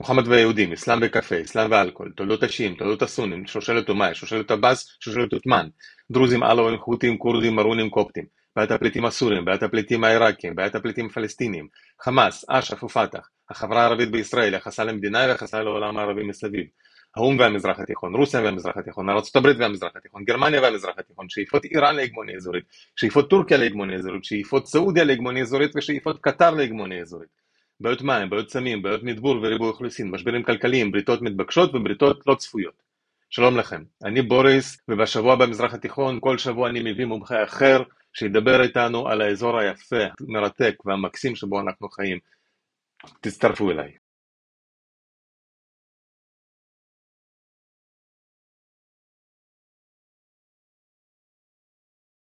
מוחמד והיהודים, אסלאם וקפה, אסלאם ואלכוהול, תולדות השיעים, תולדות הסונים, שושלת אומאי, שושלת עבאס, שושלת עות'מאן, דרוזים, עלווים, חות'ים, כורדים, מרונים, קופטים, בעיית הפליטים הסורים, בעיית הפליטים העיראקים, בעיית הפליטים הפלסטינים, חמאס, אש"ף ופת"ח, החברה הערבית בישראל, יחסה למדינה ויחסה לעולם הערבי מסביב, האו"ם והמזרח התיכון, רוסיה והמזרח התיכון, הברית והמזרח התיכון, גרמניה והמזרח התיכון, שאיפות איראן להגמוניה אזורית, שאיפות טורקיה להגמוניה אזורית, שאיפות סעודיה להגמוניה אזורית ושאיפות קטר להגמוניה אזורית. בעיות מים, בעיות סמים, בעיות מדבור וריבוי אוכלוסין, משברים כלכליים, בריתות מתבקשות ובריתות לא צפויות. שלום לכם, אני בוריס, ובשבוע במזרח התיכון, כל שבוע אני מביא מומחה אחר שידבר איתנו על האזור היפה, מרתק והמקסים שבו אנחנו חיים. תצטרפו אליי.